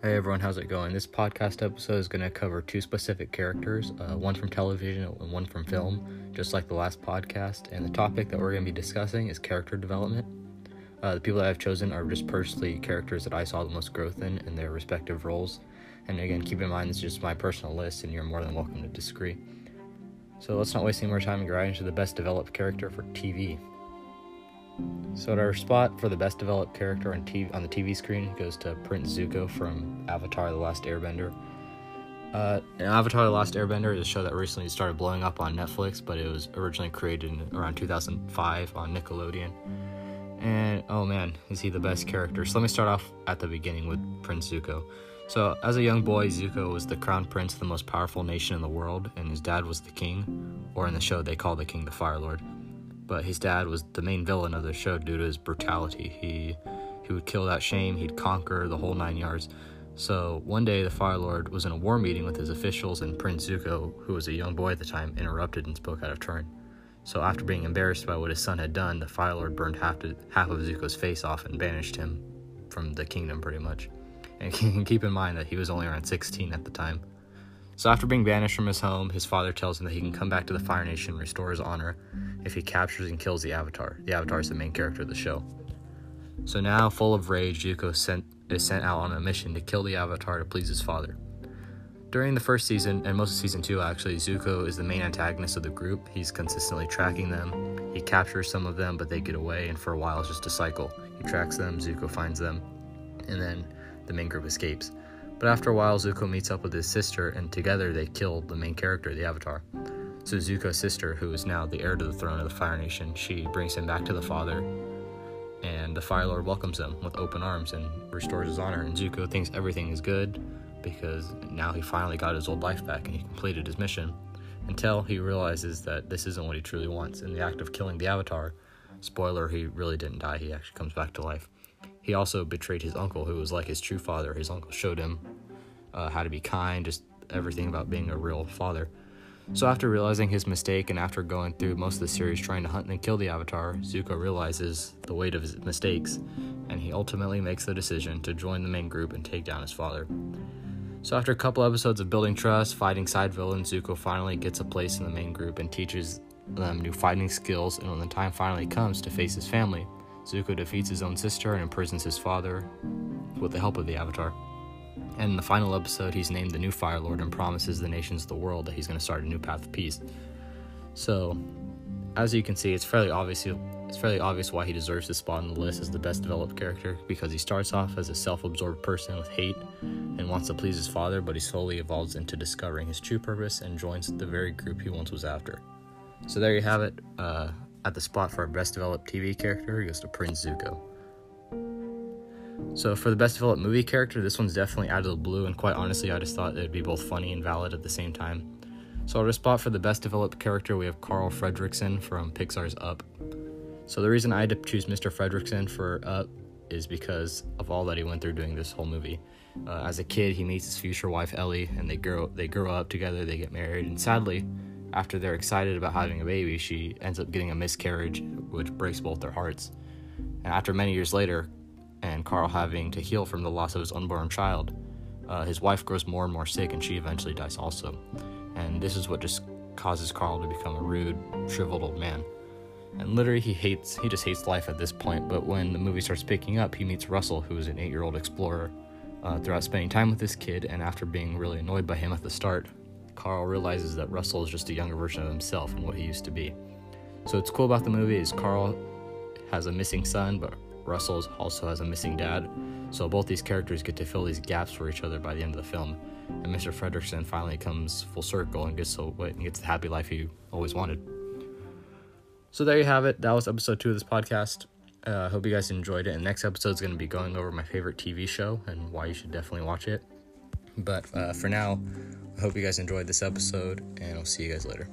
Hey everyone, how's it going? This podcast episode is going to cover two specific characters, uh, one from television and one from film, just like the last podcast. And the topic that we're going to be discussing is character development. Uh, the people that I've chosen are just personally characters that I saw the most growth in in their respective roles. And again, keep in mind this is just my personal list, and you're more than welcome to disagree. So let's not waste any more time and get right into the best developed character for TV. So at our spot for the best developed character on TV on the TV screen goes to Prince Zuko from Avatar: The Last Airbender. Uh, Avatar: The Last Airbender is a show that recently started blowing up on Netflix, but it was originally created in around 2005 on Nickelodeon. And oh man, is he the best character? So let me start off at the beginning with Prince Zuko. So, as a young boy, Zuko was the crown prince of the most powerful nation in the world, and his dad was the king, or in the show, they call the king the Fire Lord but his dad was the main villain of the show due to his brutality. He he would kill that shame, he'd conquer the whole nine yards. So one day the Fire Lord was in a war meeting with his officials and Prince Zuko, who was a young boy at the time, interrupted and spoke out of turn. So after being embarrassed by what his son had done, the Fire Lord burned half, to, half of Zuko's face off and banished him from the kingdom pretty much. And keep in mind that he was only around 16 at the time. So after being banished from his home, his father tells him that he can come back to the Fire Nation and restore his honor if he captures and kills the Avatar. The Avatar is the main character of the show. So now, full of rage, Zuko sent, is sent out on a mission to kill the Avatar to please his father. During the first season, and most of season two actually, Zuko is the main antagonist of the group. He's consistently tracking them. He captures some of them, but they get away, and for a while it's just a cycle. He tracks them, Zuko finds them, and then the main group escapes. But after a while, Zuko meets up with his sister, and together they kill the main character, the Avatar. So Zuko's sister, who is now the heir to the throne of the Fire Nation, she brings him back to the father, and the Fire Lord welcomes him with open arms and restores his honor. And Zuko thinks everything is good because now he finally got his old life back and he completed his mission. Until he realizes that this isn't what he truly wants. In the act of killing the Avatar, spoiler, he really didn't die. He actually comes back to life. He also betrayed his uncle, who was like his true father. His uncle showed him uh, how to be kind, just everything about being a real father. So, after realizing his mistake and after going through most of the series trying to hunt and kill the Avatar, Zuko realizes the weight of his mistakes, and he ultimately makes the decision to join the main group and take down his father. So, after a couple episodes of building trust, fighting side villains, Zuko finally gets a place in the main group and teaches them new fighting skills. And when the time finally comes to face his family, Zuko defeats his own sister and imprisons his father with the help of the Avatar. And in the final episode, he's named the new Fire Lord and promises the nations of the world that he's going to start a new path of peace. So, as you can see, it's fairly obvious it's fairly obvious why he deserves this spot on the list as the best developed character because he starts off as a self-absorbed person with hate and wants to please his father, but he slowly evolves into discovering his true purpose and joins the very group he once was after. So there you have it. Uh, at the spot for our best developed TV character goes to Prince Zuko. So for the best developed movie character, this one's definitely out of the blue, and quite honestly, I just thought it'd be both funny and valid at the same time. So our spot for the best developed character, we have Carl Fredricksen from Pixar's Up. So the reason I had to choose Mr. Fredricksen for Up is because of all that he went through doing this whole movie. Uh, as a kid, he meets his future wife Ellie, and they grow they grow up together. They get married, and sadly, after they're excited about having a baby, she ends up getting a miscarriage, which breaks both their hearts. And after many years later, and Carl having to heal from the loss of his unborn child, uh, his wife grows more and more sick, and she eventually dies also. And this is what just causes Carl to become a rude, shriveled old man. And literally, he hates, he just hates life at this point. But when the movie starts picking up, he meets Russell, who is an eight year old explorer. Uh, throughout spending time with this kid, and after being really annoyed by him at the start, Carl realizes that Russell is just a younger version of himself and what he used to be. So what's cool about the movie is Carl has a missing son, but Russell also has a missing dad. So both these characters get to fill these gaps for each other by the end of the film. And Mr. Fredricksen finally comes full circle and gets so and gets the happy life he always wanted. So there you have it. That was episode two of this podcast. I uh, hope you guys enjoyed it. And next episode is going to be going over my favorite TV show and why you should definitely watch it. But uh, for now, I hope you guys enjoyed this episode, and I'll see you guys later.